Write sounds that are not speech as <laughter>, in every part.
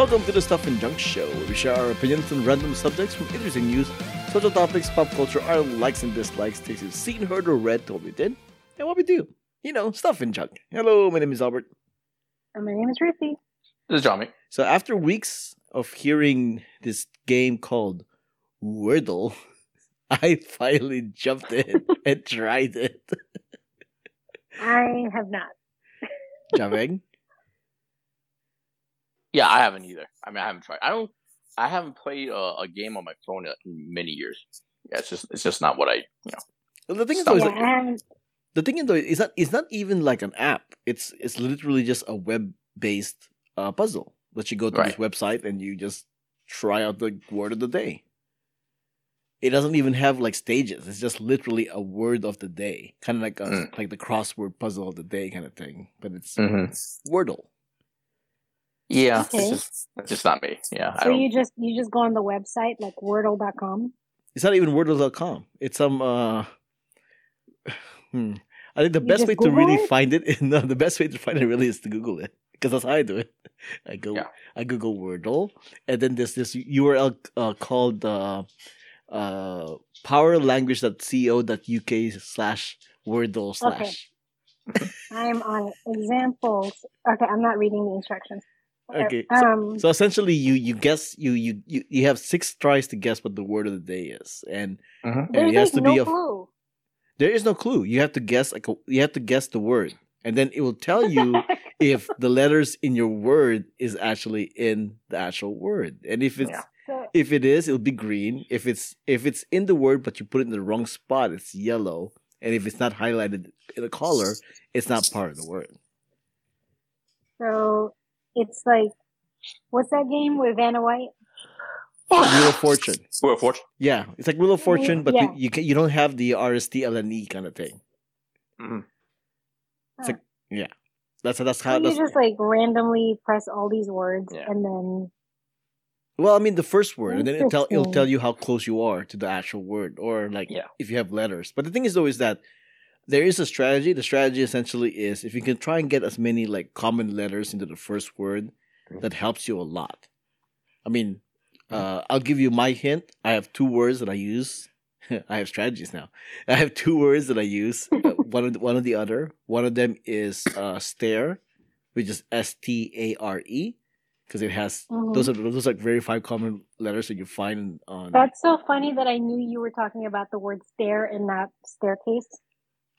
Welcome to the Stuff and Junk Show, where we share our opinions on random subjects from interesting news, social topics, pop culture, our likes and dislikes, things you've seen, heard, or read, told we did, and what we do. You know, stuff and junk. Hello, my name is Albert. And my name is Ruthy. This is Johnny. So after weeks of hearing this game called Wordle, <laughs> I finally jumped in <laughs> and tried it. <laughs> I have not. Jiaming? Yeah, I haven't either. I mean, I haven't tried. I don't. I haven't played a, a game on my phone in many years. Yeah, it's just it's just not what I you know. Well, the thing is, though, is like, the thing is though is that it's not even like an app. It's it's literally just a web based uh, puzzle that you go to this website and you just try out the word of the day. It doesn't even have like stages. It's just literally a word of the day, kind of like a, Mm. like the crossword puzzle of the day kind of thing. But it's Mm-hmm. Wordle. Yeah, Okay. it's just it's just not me. Yeah, so you just you just go on the website like wordle.com. It's not even Wordle.com. It's some. uh hmm. I think the You best just way to really it? find it, <laughs> no, the best way to find it really is to Google it because that's how I do it. I go, Yeah. I Google Wordle, and then there's this URL uh, called uh, uh, powerlanguage.co.uk slash Wordle slash. I'm on examples. Okay, I'm not reading the instructions. Okay, so, Um so essentially, you you guess you, you you you have six tries to guess what the word of the day is, and Mhm. and there's it has to no be a clue. There is no clue. You have to guess like a, you have to guess the word, and then it will tell you <laughs> if the letters in your word is actually in the actual word. And if it's Yeah. If it is, it'll be green. If it's if it's in the word but you put it in the wrong spot, it's yellow. And if it's not highlighted in a color, it's not part of the word. so it's like what's that game with Vanna White? Wheel of Fortune. Wheel of Fortune. Yeah, it's like Wheel of Fortune, but Yeah. you can, you don't have the RST LNE kind of thing. Mhm. That's that's So how you just like randomly press all these words Yeah. and then Well, I mean the first word, and then it'll tell it'll tell you how close you are to the actual word, or like Yeah. if you have letters. But the thing is, though, is that there is a strategy. The strategy essentially is if you can try and get as many like common letters into the first word, Mhm. that helps you a lot. I mean, uh, I'll give you my hint. I have two words that I use. <laughs> I have strategies now. I have two words that I use. uh, <laughs> one of the, one of the other. One of them is uh, stare, which is S T A R E, because it has Mhm. those are those are like very five common letters that you find on. that's so funny that I knew you were talking about the word stare and not staircase.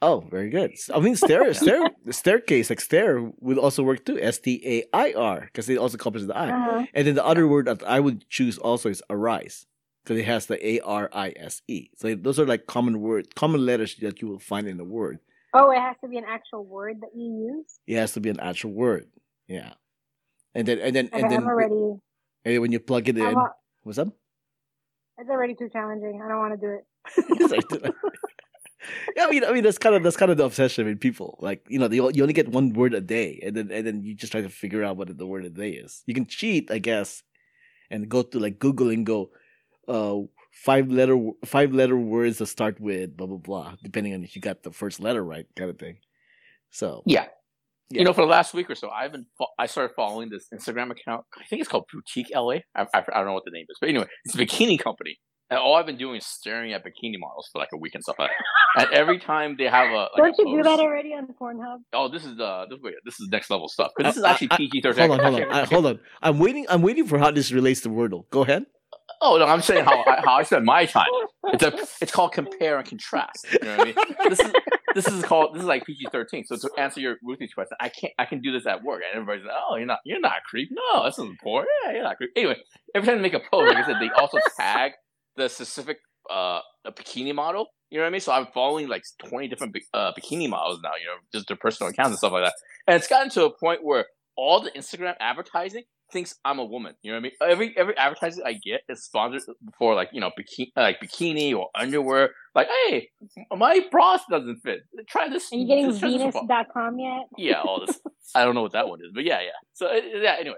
Oh, very good. I mean, stair, <laughs> stair, staircase, like stair, would also work too. S T A I R, because it also covers the I. Uh-huh. And then the other word that I would choose also is arise, because it has the A R I S E. So those are like common words, common letters that you will find in the word. Oh, it has to be an actual word that you use. It has to be an actual word. Yeah. And then and then Okay, and then I'm already. and when you plug it in, I'm what's up? it's already too challenging. I don't want to do it. <laughs> <laughs> <laughs> Yeah, I mean, I mean, that's kind of that's kind of the obsession with people. Like, you know, they, you only get one word a day, and then and then you just try to figure out what the word of the day is. You can cheat, I guess, and go to like Google and go, uh, five letter five letter words that start with blah blah blah, depending on if you got the first letter right, kind of thing. So Yeah. Yeah. You know, for the last week or so, I've been I started following this Instagram account. I think it's called Boutique LA. I, I, I don't know what the name is, but anyway, it's a bikini company, and all I've been doing is staring at bikini models for like a week and stuff like. And every time they have a like Don't a you do that already on Pornhub? Oh, this is the this wait, this is next level stuff. Because this is actually PG thirteen. hold on, hold on, I, hold on. I'm waiting. I'm waiting for how this relates to Wordle. Go ahead. Oh no, I'm saying how I, how I spend my time. It's a <laughs> it's called compare and contrast. You know what I mean? This is this is called this is like PG thirteen. So to answer your Ruthy's question, I can't I can do this at work, and everybody's like, oh, you're not you're not creep. No, this isn't poor. Yeah, you're not creep. Anyway, every time they make a post, like I said, they also tag the specific uh a bikini model. You know what I mean? So I'm following like 20 different uh, bikini models now. You know, just their personal accounts and stuff like that. And it's gotten to a point where all the Instagram advertising thinks I'm a woman. You know what I mean? Every every advertising I get is sponsored for like you know bikini like bikini or underwear. Like, hey, my bra doesn't fit. Try this. Are you getting this- try this. Venus.com yet? Yeah, all this. <laughs> I don't know what that one is, but yeah, yeah. So yeah. Anyway,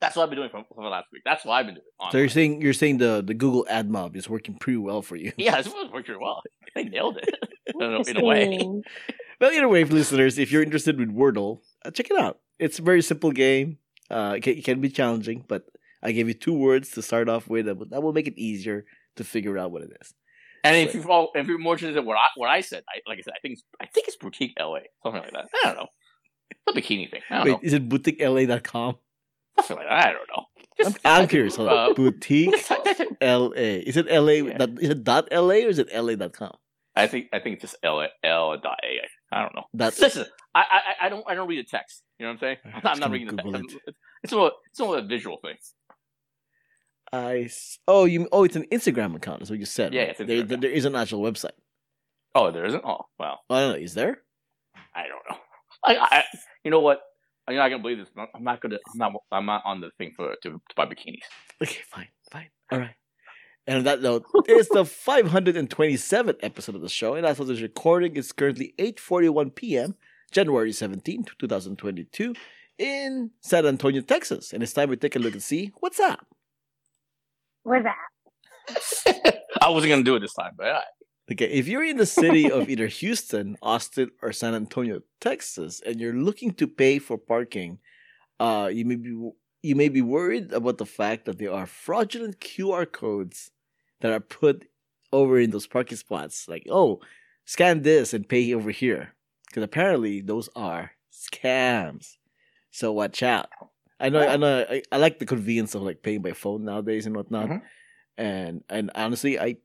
that's what I've been doing for, for the last week. That's what I've been doing. So you're saying you're saying the the Google Ad Mob is working pretty well for you. Yeah, it's was working well. They nailed it. <laughs> in, a, in a way. Interesting. Well, either way, listeners, if you're interested with Wordle, uh, check it out. It's a very simple game. Uh, it can, it can be challenging, but I gave you two words to start off with. That will, that will make it easier to figure out what it is. And if you fall, if you're more interested in what I what I said, I, like I said, I think it's, I think it's boutique LA, something like that. I don't know. It's a bikini thing. I don't Wait, know. is it boutiquela.com? Something like that. I don't know. I'm, I'm curious. Hold on. uh, Boutique <laughs> LA. Is it LA? Yeah. Is it dot LA or is it LA.com? I think I think it's just L L dot A. I don't know. That's Listen, I, I I don't I don't read the text. You know what I'm saying? I'm not, I'm not reading the text. Google I'm- It's all it's more a visual thing. I. Oh, you. Oh, it's an Instagram account. Is what you said. Yeah, right? it's there, there- there is an actual website. Oh, there isn't. Oh, well, I don't know. Is there? I don't know. I, I you know what? You're not gonna believe this. but I'm not gonna. I'm not. I'm not on the thing for to, to buy bikinis. Okay, fine, fine. All right. And on that note, it's the <laughs> 527th episode of the show, and as of this recording, it's currently 8:41 p.m., January 17, 2022, in San Antonio, Texas. And it's time we take a look and see what's up. What's that? <laughs> I wasn't gonna do it this time, but yeah. Okay, if you're in the city of either Houston, Austin, or San Antonio, Texas, and you're looking to pay for parking, uh, you may be you may be worried about the fact that there are fraudulent QR codes that are put over in those parking spots. Like, oh, scan this and pay over here, because apparently those are scams. So watch out. I know, I know. I, I like the convenience of like paying by phone nowadays and whatnot, Mhm. and and honestly, I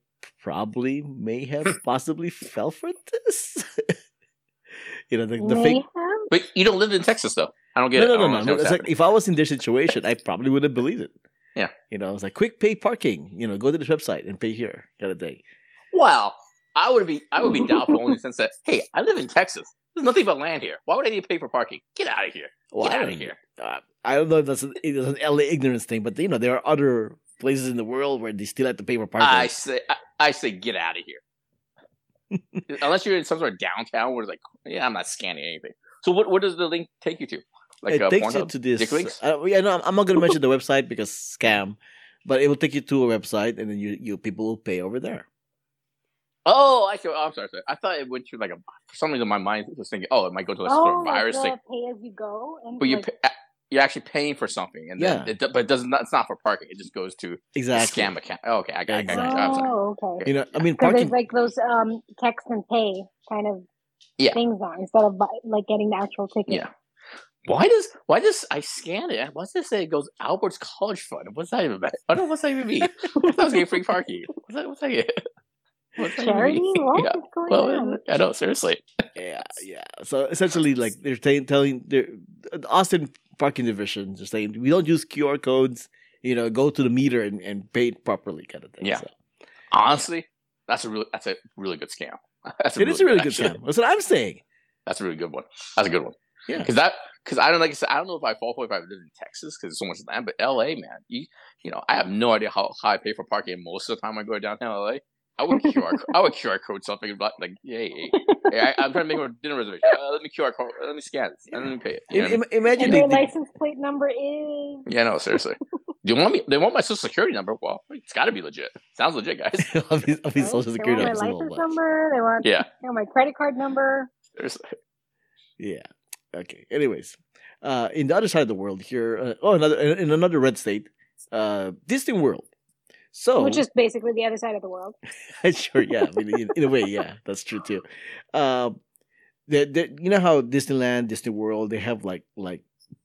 probably may have <laughs> possibly fell for this. <laughs> you know, the, the fake. But you don't live in Texas, though. I don't get No, it. no, I no, no. It's like if I was in their situation, I probably would have believed it. Yeah. You know, I was like, quick pay parking. You know, go to this website and pay here, kind of thing. Well, I would be. I would be <laughs> doubtful in the sense that, hey, I live in Texas. There's nothing but land here. Why would I need to pay for parking? Get out of here. Well, Get I out of here. Uh, I don't know if that's an, it's an LA ignorance thing, but you know, there are other places in the world where they still have to pay for parking. I say, I, I say, get out of here. <laughs> Unless you're in some sort of downtown where it's like, yeah, I'm not scanning anything. So what? What does the link take you to? Like it uh, takes you to this. Uh, yeah, no, I'm- I'm not going to mention the website because scam, but it will take you to a website, and then you, you people will pay over there. Oh, I see. Oh, I'm sorry, sorry. I thought it went through like a. For some reason, my mind was thinking, oh, it might go to like some sort Oh, of virus the thing. pay as you go, and But you, pay, you're actually paying for something, and then Yeah. it, do- but it doesn't. It's not for parking. It just goes to Exactly. scam account. Oh, okay, I got. I got. Exactly. I'm oh, okay. You know, I mean, Because parking. there's like those um text and pay kind of Yeah. things on instead of like getting the actual ticket. Yeah. Why does why does I scan it? Why does it say it goes Albert's College Fund? What's that even? about? I don't know what's that even mean. <laughs> I thought I was getting free parking. What's that? What's that? What's that even Charity? mean? What Yeah. is going Well, on? I know seriously. Yeah, yeah. So essentially, like they're saying, telling they're, the Austin parking division just saying we don't use QR codes. You know, go to the meter and, and pay it properly, kind of thing. Yeah. So, Honestly, that's a really that's a really good scam. <laughs> That's it is a really good actually. scam. That's what I'm saying. That's a really good one. That's a good one. Yeah. Because that because I don't like I said I don't know if I fall for it if I live in Texas because there's so much land, but L.A. man, you you know I have no idea how, how I pay for parking most of the time I go downtown L.A. I would QR I would QR code something about like hey, hey, hey I, I'm trying to make a dinner reservation. Uh, let me QR code. Let me scan this. And let me pay it. You know what I mean? Imagine And they, their license plate number is. Yeah, no, seriously. Do you want me? They want my social security number. Well, it's got to be legit. Sounds legit, guys. of his, of his Right? social security They want my number. license number. They want Yeah, they want my credit card number. seriously. Yeah. Okay. Anyways, uh, in the other side of the world here, uh, oh, another in in another red state, uh, Disney World. So, Which is basically the other side of the world. <laughs> sure, yeah. I mean, in, in a way, yeah, that's true too. Um, the, the, you know how Disneyland, Disney World, they have like like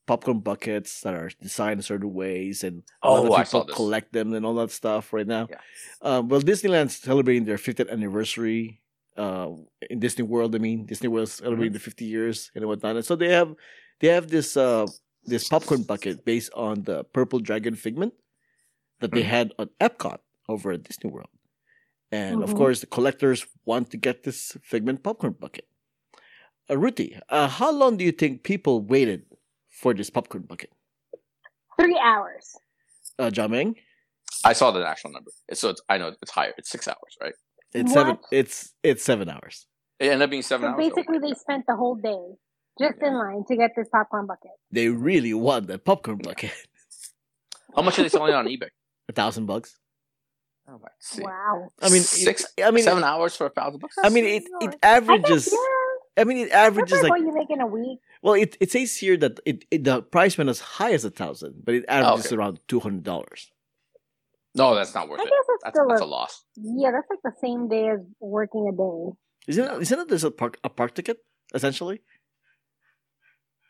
popcorn buckets that are designed in certain ways, and a lot Oh, of people collect them and all that stuff right now. Yeah. Um, well, Disneyland's celebrating their 50th anniversary. Uh, in Disney World, I mean, Disney World's celebrating the 50 years and whatnot, and so they have they have this uh this popcorn bucket based on the Purple Dragon Figment that they Mhm. had on Epcot over at Disney World. And of Mhm. course, the collectors want to get this Figment popcorn bucket. Uh, Ruthy, uh, how long do you think people waited for this popcorn bucket? Three hours. Uh, Jiaming, I saw the actual number. So it's, I know it's higher. It's six hours, right? it's seven. It's it's seven hours. It ended up being seven So hours. basically, they spent the whole day just in line to get this popcorn bucket. They really want that popcorn bucket. How much are they selling it on eBay? A thousand bucks. Oh, let's see. Wow. I mean, Six- it- I mean, seven hours for a thousand bucks. I mean, it it I guess, averages. yeah. I mean, it averages like like what you make in a week. well, it, it says here that it, it the price went as high as a thousand, but it oh, averages okay. around two hundred dollars. No, that's not worth I it. guess it's That's, still that's a, a loss. yeah. That's like the same day as working a day. Isn't it? Isn't it? There's a park a park ticket essentially.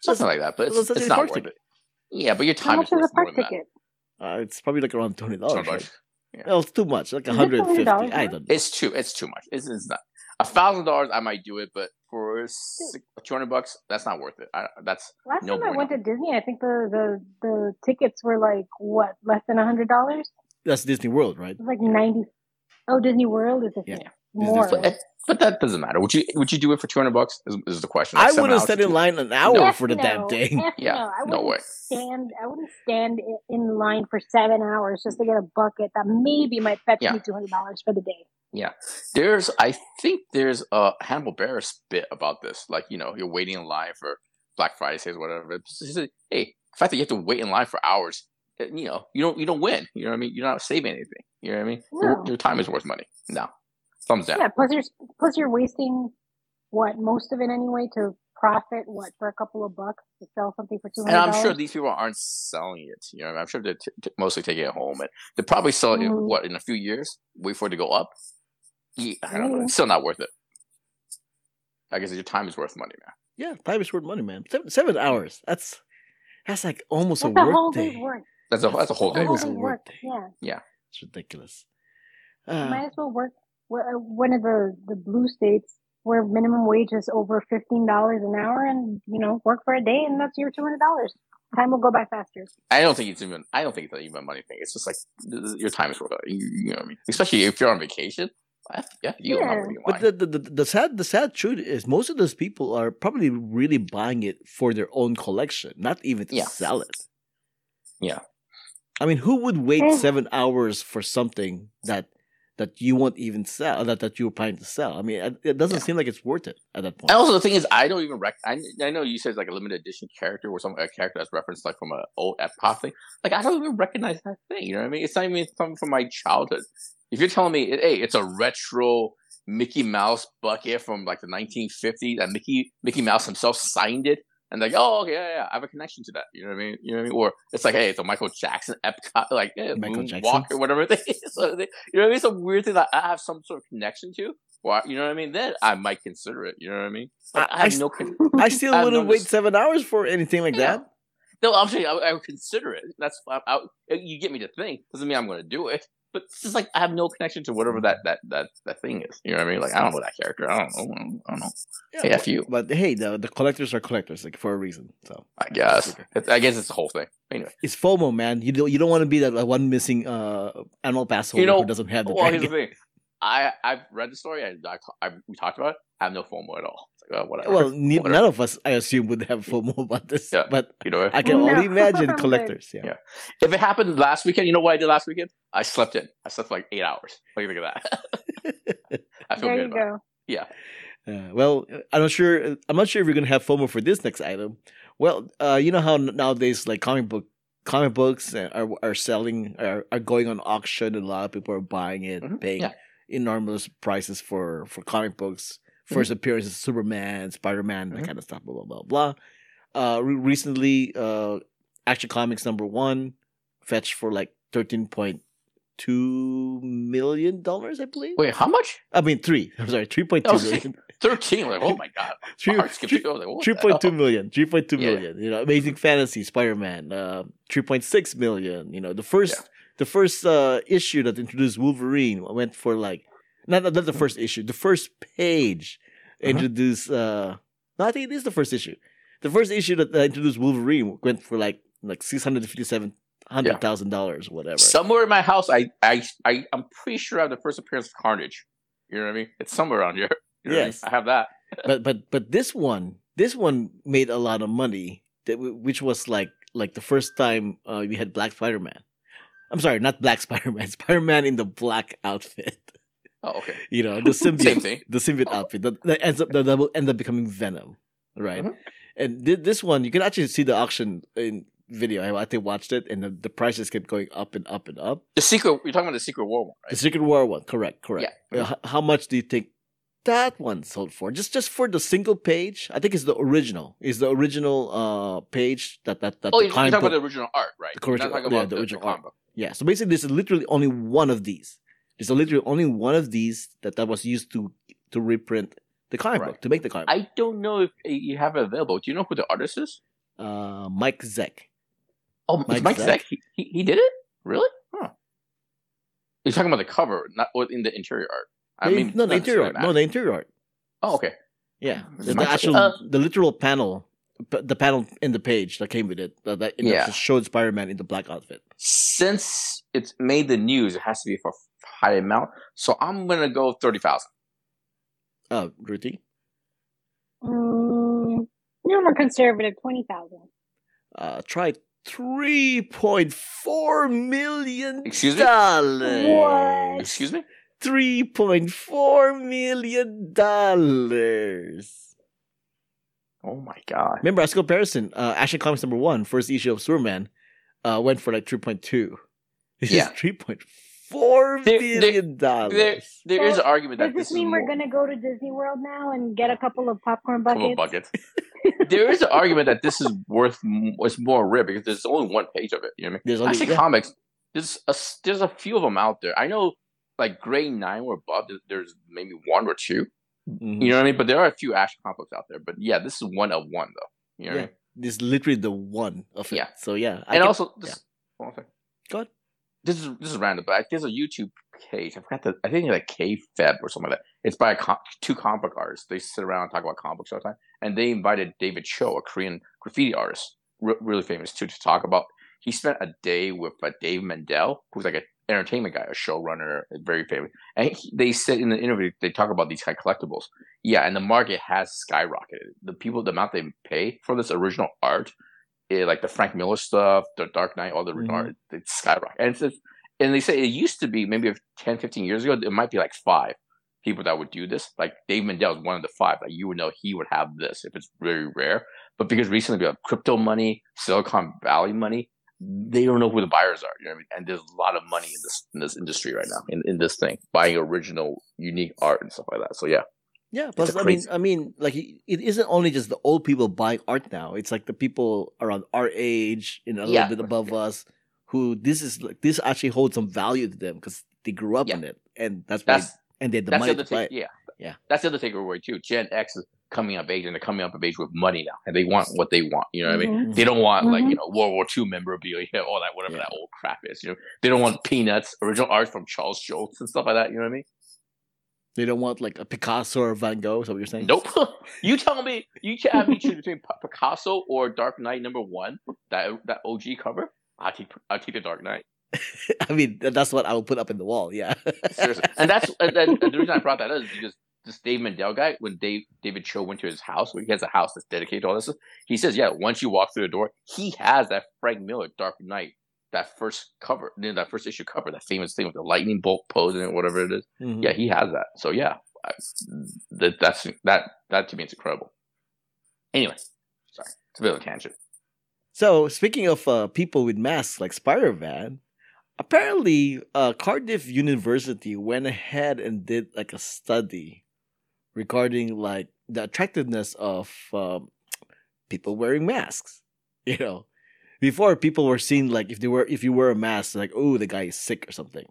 Something like that, but it's, Well, that's it's not park worth ticket. it. Yeah, but your How time much is is worth a more park than that. ticket? Uh, it's probably like around twenty dollars. Twenty Right? Yeah. Well, it's too much. Like Is hundred fifty. $20 I don't. know. It's too. It's too much. It's, it's not. A thousand dollars, I might do it, but for two hundred bucks, that's not worth it. I, that's Last No time I bueno. went to Disney, I think the the, the tickets were like what less than a hundred dollars. That's Disney World, right? It was like ninety. Oh, Disney World is Yeah. Different. Disney More. But, but that doesn't matter. Would you would you do it for two hundred bucks? Is, is the question? I Like seven would have hours stand to in line an hour Heck for the no. damn thing. Heck Yeah, no. I no wouldn't way. stand. I wouldn't stand in line for seven hours just to get a bucket that maybe might fetch Yeah. me two hundred dollars for the day. Yeah, there's, I think there's a Hannibal Buress bit about this. Like, you know, you're waiting in line for Black Friday sales, whatever. He said, hey, the fact that you have to wait in line for hours, eh, you know, you don't, you don't win. You know what I mean? You're not saving anything. You know what I mean? Your, your time is worth money. No, thumbs down. Yeah. Plus, you're plus you're wasting what most of it anyway to profit what for a couple of bucks to sell something for two hundred. And. I'm sure these people aren't selling it. You know, I'm sure they're t- t- mostly taking it home, and they're probably selling it Mhm. what in a few years. Wait for it to go up. Yeah, I don't know. It's still not worth it. I guess your time is worth money, man. Yeah, time is worth money, man. Seven, seven hours. That's that's like almost That's a a work whole day. day's work. That's a that's a whole That's day. a whole Almost day's work work. day. Yeah. Yeah. It's ridiculous. You Uh, might as well work wh- one of the the blue states where minimum wage is over fifteen dollars an hour, and you know work for a day, and that's your two hundred dollars. Time will go by faster. I don't think it's even. I don't think it's even a money thing. It's just like th- th- your time is worth it. You, you know what I mean? Especially if you're on vacation. Yeah, you don't Yeah. have to be in but the, the the the sad the sad truth is most of those people are probably really buying it for their own collection, not even to Yeah. sell it. Yeah. I mean, who would wait Eh. seven hours for something that that you won't even sell that that you were planning to sell? I mean, it, doesn't Yeah. seem like it's worth it at that point. And also the thing is, I don't even rec. I, I know you said it's like a limited edition character or some a character that's referenced like from an old Epcot thing. Like I don't even recognize that thing. You know what I mean? It's not even something from my childhood. If you're telling me, hey, it's a retro Mickey Mouse bucket from like the 1950s, and Mickey Mickey Mouse himself signed it, and like, oh, okay, yeah, yeah, I have a connection to that. You know what I mean? You know what I mean? Or it's like, hey, it's a Michael Jackson Epcot, like yeah, Michael Jackson? or whatever it is. <laughs> So they, you know what I mean? Some weird thing that I have some sort of connection to. Well, you know what I mean? Then I might consider it. You know what I mean? I- I, have I no. Con- <laughs> I still I wouldn't no wait seven hours for anything like Yeah. that. no, I'm saying I, I would consider it. That's I, you get me to think. Doesn't mean I'm going to do it. But it's just like I have no connection to whatever that that that that thing is. You know what I mean? Like I don't know that character. I don't know. I don't know. Yeah, Hey, but, F you. but hey, the the collectors are collectors, like for a reason. So I guess. It's, I guess it's the whole thing. Anyway, it's FOMO, man. You don't you don't want to be that uh, one missing uh animal pass holder You know, who doesn't have the well, here's the thing. I I've read the story. I, I, I we talked about it. I have no FOMO at all. It's oh, whatever. Well, ne- Whatever. none of us, I assume, would have FOMO about this. Yeah. But you know, I can No. only imagine <laughs> collectors. Yeah. Yeah. if it happened last weekend, you know what I did last weekend? I slept in. I slept for like eight hours. What do you think of that? <laughs> I feel There good you about it. go. Yeah. Uh, well, I'm not sure. I'm not sure if you're gonna have FOMO for this next item. Well, uh, you know how nowadays like comic book comic books uh, are are selling are, are going on auction and a lot of people are buying it, Mhm, paying yeah. enormous prices for for comic books. 1st appearance of Superman, Spider Man, that Mhm. kind of stuff. Blah blah blah blah. Uh, re- recently, uh, Action Comics number one fetched for like thirteen point two million dollars, I believe. Wait, how much? I mean three. <laughs> I'm sorry, three point two was million. <laughs> Thirteen. Like, oh my god. <laughs> My Three- heart skipped a beat. I was like, what Three the point two hell? million, three point two Yeah. million. You know, Amazing Fantasy, Spider Man, uh, three point six million. You know, the first, Yeah. the first uh, issue that introduced Wolverine went for like, not not the first issue, the first page Uh-huh. introduced. Uh, no, I think it is the first issue. The first issue that uh, introduced Wolverine went for like like six hundred fifty seven hundred thousand dollars, whatever. Somewhere in my house, I, I, I, I'm pretty sure I have the first appearance of Carnage. You know what I mean? It's somewhere around here. <laughs> You know what I mean? Yes. I have that. <laughs> but but but this one this one made a lot of money that w- which was like like the first time uh, we had black spider-man i'm sorry not black spider-man <laughs> spider-man in the black outfit Oh, okay. you know the <laughs> symbiote the symbiote outfit that, that ends up that will end up becoming venom right Mhm. and thi- this one you can actually see the auction in video i, think watched it and the, the prices kept going up and up and up The secret. You're talking about the Secret War one, right? the? Secret War one, correct, correct. Yeah. Uh, h- how much do you think that one sold for? Just just for the single page? I think it's the original. Is the original uh page that that that Oh, the you're, talking about the original art, right? The You're not original- talking yeah, the the, original comic art. book. Yeah. So basically, there's literally only one of these. There's literally only one of these that that was used to to reprint the comic Right. book to make the comic. I don't know if you have it available. Do you know who the artist is? uh, Mike Zeck. Oh, Mike Mike, Zeck? Zeck. He, he he did it. Really? Huh. You're talking about the cover, not in the interior art. I The- mean, no, the interior art. No, the interior art. Oh, okay. Yeah, the, the actual, Uh, the literal panel, the panel in the page that came with it, that, that, Yeah. showed Spider-Man in the black outfit. Since it's made the news, it has to be for high amount. So I'm gonna go thirty thousand. Oh, Ruthy. Mm, no more conservative, twenty thousand. Uh, try three point four million Excuse me? dollars. What? Excuse me. Three point four million dollars. Oh my god. Remember, as a comparison, uh, Action Comics number one, first issue of Superman, uh, went for like three point two. <laughs> This Yeah. is three point four There- million dollars. There, there is So, an argument that this this mean is we're more, gonna go to Disney World now and get a couple of popcorn couple buckets? of buckets. there is an argument that this is worth m- was more rare because there's only one page of it. You know what I mean? There's only Actually, yeah. comics. There's a s- there's a few of them out there. I know, like grade nine or above. There's maybe one or two. Mhm. You know what I mean? But there are a few Ash comics out there. But yeah, this is one of one though. You know what I Yeah. mean? This is literally the one of it. Yeah. So yeah, I and can- also, this, one thing. Go ahead. This is this is random, but there's a YouTube page. I forgot the. I think it's like K Feb or something like that. It's by com- two comic book artists. They sit around and talk about comic books all the time. And they invited David Choe, a Korean graffiti artist, re- really famous too, to talk about. He spent a day with uh, Dave Mandel, who's like an entertainment guy, a showrunner, very famous. And he, they said in the interview, they talk about these kind of collectibles. Yeah, and the market has skyrocketed. The people, the amount they pay for this original art, eh, like the Frank Miller stuff, the Dark Knight, all the Mhm. it's skyrocketed. And, it's just, and they say it used to be maybe if 10, 15 years ago, it might be like five people that would do this. Like Dave Mandel is one of the five. Like you would know he would have this if it's very rare. But because recently we have crypto money, Silicon Valley money, they don't know who the buyers are. You know what I mean? And there's a lot of money in this in this industry right now, in, in this thing, buying original, unique art and stuff like that. So yeah. Yeah, plus a I mean, I mean, like it it isn't only just the old people buying art now. It's like the people around our age and a little bit above us who this is like this actually holds some value to them because they grew up Yeah. in it, and that's why and they had the that's the money to buy thing. it. Yeah. Yeah. That's the other takeaway too. Gen X is coming of age and they're coming up of age with money now. And they want what they want. You know what I mean? Mhm. They don't want like, Mhm. you know, World War II memorabilia, <laughs> all that, whatever Yeah. that old crap is. You know, they don't want peanuts, original art from Charles Schulz and stuff like that. You know what I mean? They don't want like a Picasso or Van Gogh. Is that what you're saying? Nope. <laughs> you tell me you have me choose between P- Picasso or Dark Knight number one, that that OG cover. I take I take the Dark Knight. <laughs> I mean, that's what I will put up in the wall. Yeah. <laughs> Seriously. And that's and, and the reason I brought that up is because this Dave Mandel guy, when Dave David Choe went to his house, where he has a house that's dedicated to all this he says, yeah, once you walk through the door, he has that Frank Miller Dark Knight, that first cover, you know, that first issue cover, that famous thing with the lightning bolt pose it, whatever it is. Mhm. Yeah, he has that. So yeah, I, that that's that that to me is incredible. Anyway, sorry, it's a bit of a tangent. So speaking of uh, people with masks like Spider Man, apparently uh, Cardiff University went ahead and did like a study regarding like the attractiveness of um, people wearing masks. <laughs> You know, before people were seen like if they were if you wear a mask, like oh the guy is sick or something.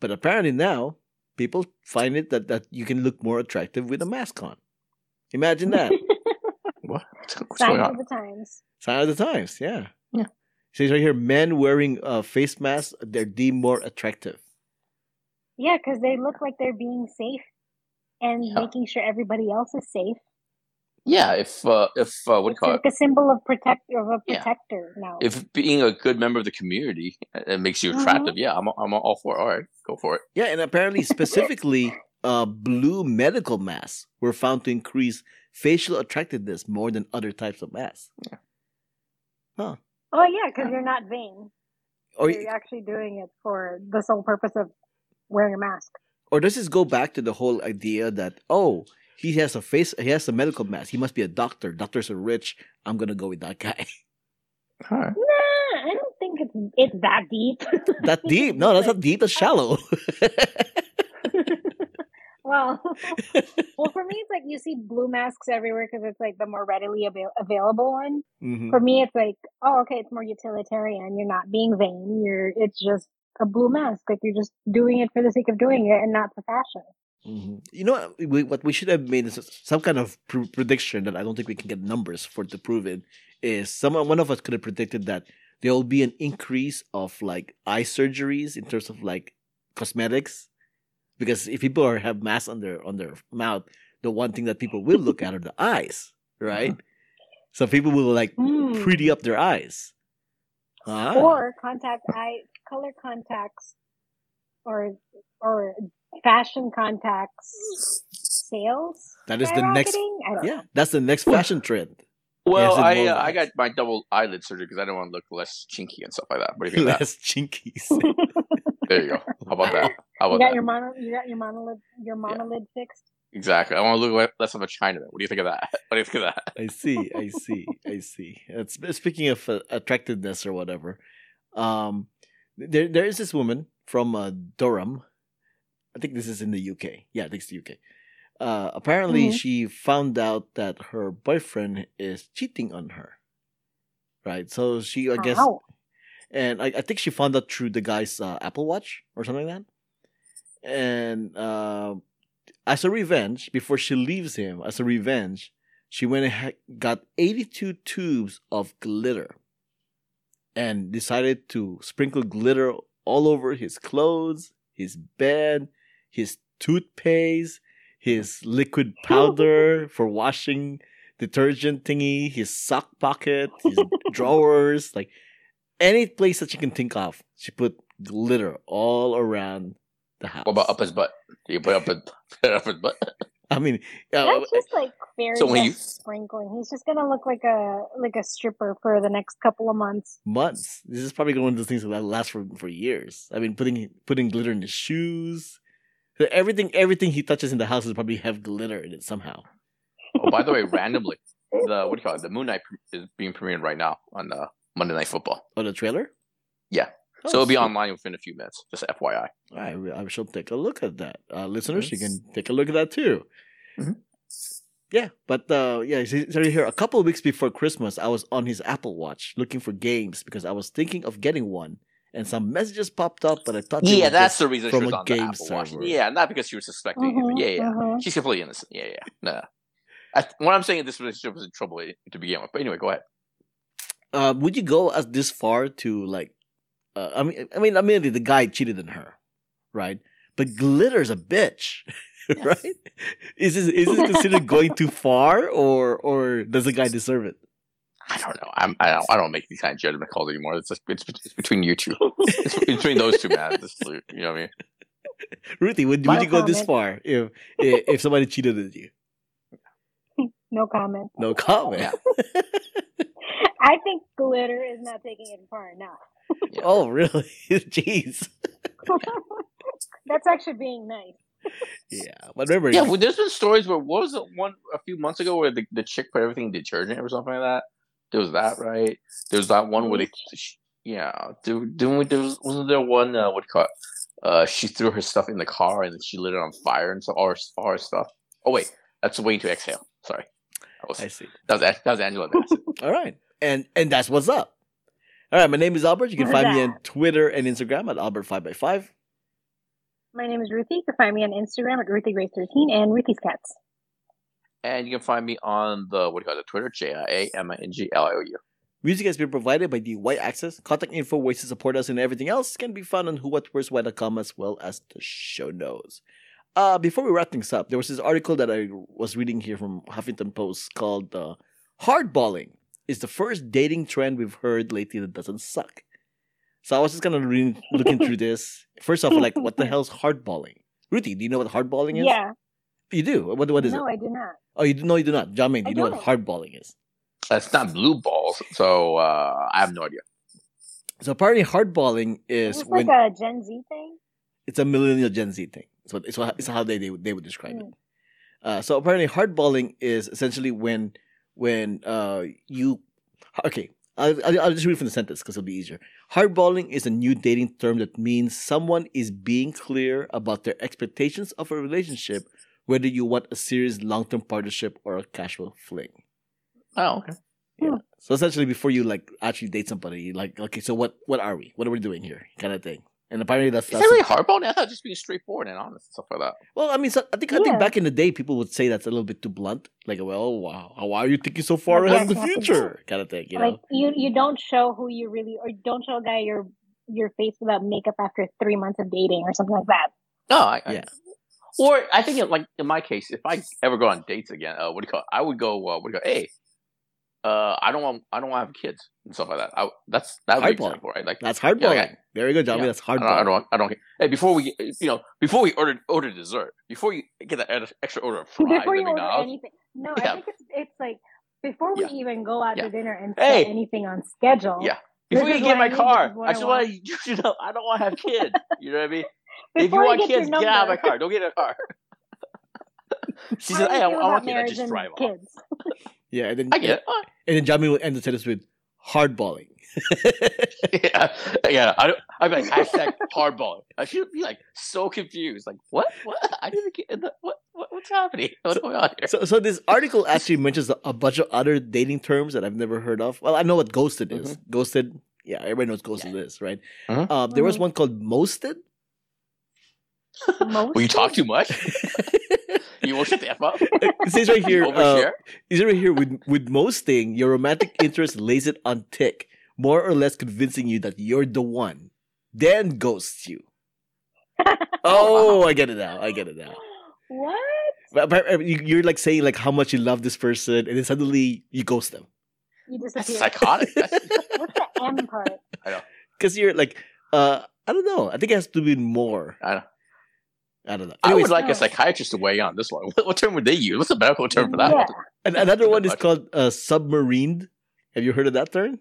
But apparently now people find it that that you can look more attractive with a mask on. Imagine that. <laughs> What? What's going on? of the times. Sign of the times, yeah. Yeah. So right here, men wearing uh, face masks, they're deemed more attractive. Yeah, because they look like they're being safe and Yeah. making sure everybody else is safe. Yeah, if uh, if uh, what do you It's call it? like a symbol of protect of a Yeah. protector now. if being a good member of the community uh, it makes you attractive, yeah, I'm I'm all for it. All right, go for it. Yeah, and apparently, <laughs> specifically, uh, blue medical masks were found to increase facial attractiveness more than other types of masks. Yeah. Huh. Oh yeah, because you're not vain. Or, you're actually doing it for the sole purpose of wearing a mask. or does this go back to the whole idea that oh, he has a face, he has a medical mask, he must be a doctor. Doctors are rich. I'm gonna go with that guy. All right. Nah, I don't think it's it's that deep. <laughs> that deep? No, that's not deep. That's shallow. <laughs> well, well, <laughs> well, for me, it's like you see blue masks everywhere because it's like the more readily avail- available one. Mhm. For me, it's like, oh, okay, it's more utilitarian. You're not being vain. You're, it's just a blue mask. Like you're just doing it for the sake of doing it and not for fashion. Mhm. You know what we, what we should have made is some kind of pr- prediction that I don't think we can get numbers for to prove it. Is someone one of us could have predicted that there will be an increase of like eye surgeries in terms of like cosmetics, because if people are have masks on their on their mouth, the one thing that people will look at are the eyes, right? So people will like Hmm. pretty up their eyes. Ah. Or contact eye color contacts, or or fashion contacts sales. that is the next. skyrocketing? Yeah, know. that's the next fashion trend. Well, Yes, I uh, I got my double eyelid surgery because I don't want to look less chinky and stuff like that. What do you think of? Less chinkies. <laughs> There you go. How about that? How about you about got that? your mono, you got your monolid, your monolid fixed. Exactly. I want to look less of a Chinaman. What do you think of that? <laughs> What do you think of that? I see, I see, I see. It's, speaking of uh, attractiveness or whatever, um, there there is this woman from uh, Durham. I think this is in the UK. Yeah, I think it's the UK. Uh, apparently, Mhm. she found out that her boyfriend is cheating on her. Right, so she, I guess, How? and I, I think she found out through the guy's uh, Apple Watch or something like that. And uh, as a revenge, before she leaves him, as a revenge, she went and got 82 tubes of glitter and decided to sprinkle glitter all over his clothes, his bed, his toothpaste, his <laughs> liquid powder for washing detergent thingy, his sock pocket, his <laughs> drawers, like any place that you can think of. She put glitter all around the house. What about up his butt? Do you put up, his, <laughs> put up his butt? I mean, uh, That's just like fairy So when dust sprinkling. He's just gonna look like a like a stripper for the next couple of months. months. This is probably one of those things that last for for years. I mean, putting putting glitter in his shoes. Everything everything he touches in the house will probably have glitter in it somehow. Oh, by the way, <laughs> randomly, the what do you call it? The Moon Knight is being premiered right now on uh, Monday Night Football. Oh, the trailer. Yeah. Oh, so it'll be sweet. online within a few minutes. Just FYI. I, I shall take a look at that. Uh, listeners, you can take a look at that too. Mhm. Yeah, but uh, yeah, so so here a couple of weeks before Christmas, I was on his Apple Watch looking for games because I was thinking of getting one, and some messages popped up, but I thought Yeah, were that's the reason she from was a on the game Apple Watch. server. Yeah, not because she was suspecting Mhm, anything. Yeah, yeah. mhm. She's completely innocent. Yeah, yeah. No. I, what I'm saying is this relationship was in trouble to begin with. But anyway, go ahead. uh, would you go as this far to like? Uh, I mean, I mean, I mean, the guy cheated on her, right? But glitter's a bitch, <laughs> right? Is this is this considered going too far, or or does the guy deserve it? I don't know. I'm, I don't. I don't make these kind of judgment calls anymore. It's just, it's, it's between you two. It's <laughs> between those two, man. Just, you know what I mean? Ruthy, would, No would you go this far if if, if somebody cheated on you? <laughs> No comment. No comment. <laughs> I think glitter is not taking it far enough. oh, really? Jeez. That's actually being nice. Yeah, but remember, Yeah, well, there's been stories where what was it one a few months ago where the, the chick put everything in detergent or something like that. There was that, right? There was that one where they, yeah, there, didn't we, there was, wasn't there one uh, what do you call it? Uh, she threw her stuff in the car and she lit it on fire and so All her, all her stuff. Oh wait, that's waiting to exhale. Sorry, that was I see. that was, that was Angela <laughs> All right, and and that's what's up. All right, my name is Albert. You can What's find me on? Twitter and Instagram at Albert Five by Five. My name is Ruthy. You can find me on Instagram at RuthieGrace13 and Ruthie's Cats. And you can find me on the what do you call it? Twitter J I A M I N G L I O U. Music has been provided by the White Access. Contact info, ways to support us, and everything else can be found on whowhatwhereswhy.com as well as the show notes. Uh, before we wrap things up, there was this article that I was reading here from Huffington Post called uh, "Hardballing is the first dating trend we've heard lately that doesn't suck." So I was just kind of reading, looking through <laughs> this. First off, like, what the <laughs> hell's hardballing? Ruthy, do you know what hardballing is? Yeah. You do. What what is no, it? No, I do not. Oh, you do, no, you do not. Jiaming, do you know what don't. hardballing is? That's not blue balls, so uh, I have no idea. So apparently, hardballing is It's when like a Gen Z thing. it's a millennial Gen Z thing. It's what it's, what, it's how they they would, they would describe it. Mm. Uh, so apparently, hardballing is essentially when when uh you okay. I'll, I'll I'll just read from the sentence because it'll be easier. Hardballing is a new dating term that means someone is being clear about their expectations of a relationship whether you want a serious long-term partnership or a casual fling. Oh, okay. Yeah. So essentially, before you like actually date somebody, you like okay, so what what are we? What are we doing here? Kind of thing. And apparently that's, Is that's that really hardball? I thought just being straightforward and honest and stuff like that. well. I mean, so, I think I think back in the day, people would say that's a little bit too blunt. Like, well, wow, why are you thinking so far ahead in the yes, you have to future? Kind of thing, you like know. you you don't show who you really or don't show a guy your your face without makeup after three months of dating or something like that. No, I, I Yeah. Or I think, it, like in my case, if I ever go on dates again, uh, what do you call? It? I would go. Uh, what do you go? Hey, uh, I don't want. I don't want to have kids and stuff like that. I, that's that would be Hardball. example, right? Like That's hardballing. Yeah, okay. Very good, Johnny. Yeah. That's I I don't. I don't. Hey, before we, you know, before we order order dessert, before you get that extra order of fries Before you order McDonald's, anything, no, Yeah. I think it's it's like before we Yeah. even go out Yeah. to dinner and Hey. set anything on schedule. Yeah. This before you get what I my car, this is what I I just want. want <laughs> you to know I don't want to have kids. You know what I mean? <laughs> if you want kids, get out of my car. Don't get in a car. <laughs> she How said, "Hey, I, I want about kids. I just and drive off." kids. <laughs> Yeah, and then I get it. And then Johnny will end the sentence with hardballing. <laughs> yeah, yeah. I, I'd like hashtag hardball. I should be like so confused. Like what? What? I didn't get the, what, what? What's happening? What's going on here? So, so this article actually mentions a, a bunch of other dating terms that I've never heard of. Well, I know what ghosted is. Mm-hmm. Ghosted, yeah, everybody knows ghosted is, right? Mhm. Uh, there was Mhm. one called mosted. Most Will you talk too much? <laughs> you will shut the f up. It says right here, uh, Overshare. it says right here with with mosting, your romantic <laughs> interest lays it on tick, more or less convincing you that you're the one, then ghosts you. <laughs> Oh, I get it now. I get it now. what? But, but, uh, you- you're like saying like how much you love this person, and then suddenly you ghost them You That's disappear. psychotic. That's, What's the M part? I know. Because you're like, uh, I don't know. I think it has to be more. I, don't- I don't know. I Anyways, would like a psychiatrist to weigh on this one. What, what term would they use? What's the medical term for that? Yeah. and another one is called uh, submarined. Have you heard of that term?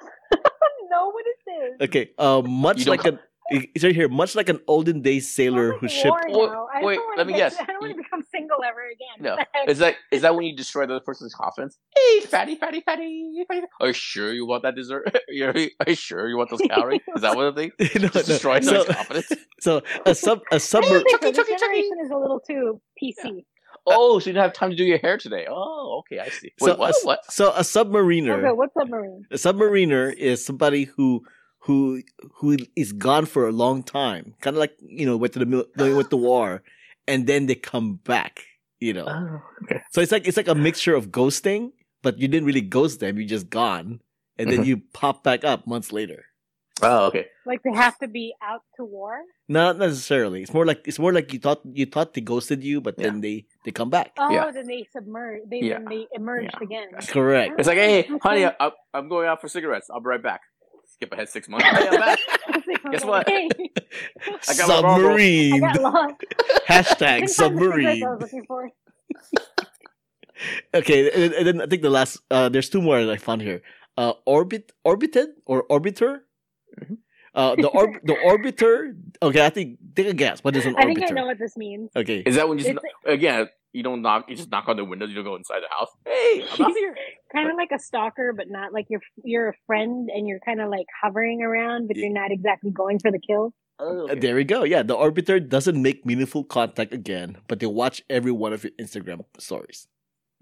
<laughs> no, what is this? Okay, uh, much You don't like an it's right here, much like an olden day sailor who like shipped. Wait, wait, let me guess. I don't want to become single ever again. No. What the heck? Is that is that when you destroy the other person's confidence? Hey, fatty, fatty, fatty, fatty. Are you sure you want that dessert? <laughs> You're- you sure you want those calories? Is that what the thing? <laughs> no, Just no. destroy So, someone's confidence? <laughs> so a sub a I submar don't. Chucky, Chucky, Chucky. generation is a little too PC. Oh, so you didn't have time to do your hair today? Oh, okay, I see. Wait, so what? a, what? so a submariner. Okay, what's submarine? A submariner is somebody who who who is gone for a long time, kind of like you know went to the mil- went to war, and then they come back. You know, Oh, okay. so it's like it's like a mixture of ghosting, but you didn't really ghost them; you just gone, and then Mhm. you pop back up months later. Oh, okay. Like they have to be out to war? Not necessarily. It's more like it's more like you thought you thought they ghosted you, but then they they come back. Oh, Yeah. then they submerge. They Yeah. then they emerged Yeah. again. Correct. It's like, hey, honey, I'm going out for cigarettes. I'll be right back. Skip ahead six months. <laughs> Hey, I'm back. <laughs> Guess what? <laughs> I got my Marlboro. I Submarine. got. Hashtag Couldn't find the cigarettes submarine. I was looking for. Okay, and, and then I think the last uh there's two more that I found here. Uh orbit orbited or orbiter? Mhm. Uh the orb the orbiter okay, I think take a guess. What is an orbiter? I think I know what this means. Okay. Is that when you just, It's- again, you don't knock, you just knock on the windows, you don't go inside the house. Hey, I'm here. <laughs> Kind of like a stalker, but not like you're you're a friend and you're kind of like hovering around, but Yeah. you're not exactly going for the kill. Oh, Uh, There we go. Yeah, the orbiter doesn't make meaningful contact again, but they watch every one of your Instagram stories.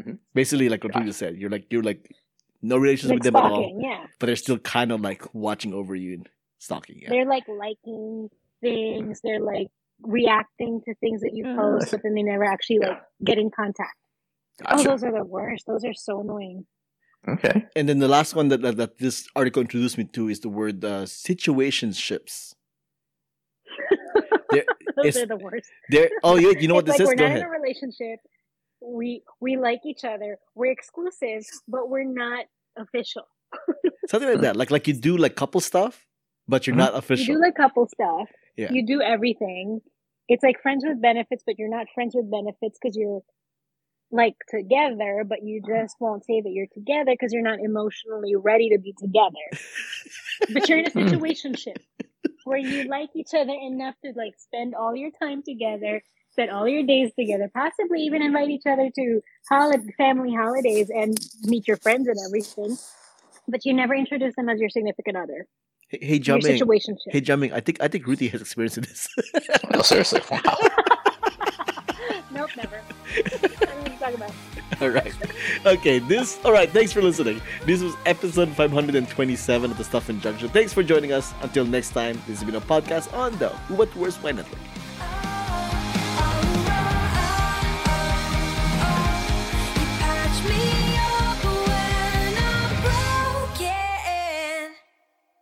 Mhm. Basically, like what you just said, you're like you're like no relations Like with them at all, yeah. but they're still kind of like watching over you and stalking. Yeah. They're like liking things. They're like reacting to things that you Yeah. post, but then they never actually like get in contact. Oh, those are the worst. Those are so annoying. Okay. And then the last one that, that, that this article introduced me to is the word uh, situationships. <laughs> There- Those It's- are the worst. There. Oh, yeah. You know what it's this like is? we're Go not ahead. in a relationship. We we like each other. We're exclusive, but we're not official. Something like that. Like like you do like couple stuff, but you're Mhm. not official. You official. do like couple stuff. Yeah. You do everything. It's like friends with benefits, but you're not friends with benefits because you're like together, but you uh-huh. just won't say that you're together because you're not emotionally ready to be together. but you're in a situationship <laughs> where you like each other enough to like spend all your time together, spend all your days together, possibly even invite each other to holiday, family holidays and meet your friends and everything. But you never introduce them as your significant other. Hey, hey, Your Hey, Jiaming. I think I think Ruthy has experience in this. <laughs> No, seriously. Wow. <laughs> Nope, Never. I don't know talk about. <laughs> All right. Okay, this. All right, thanks for listening. This was episode 527 of the Stuff and Junk Show. Thanks for joining us. Until next time, this has been a podcast on the What Worst Why Network.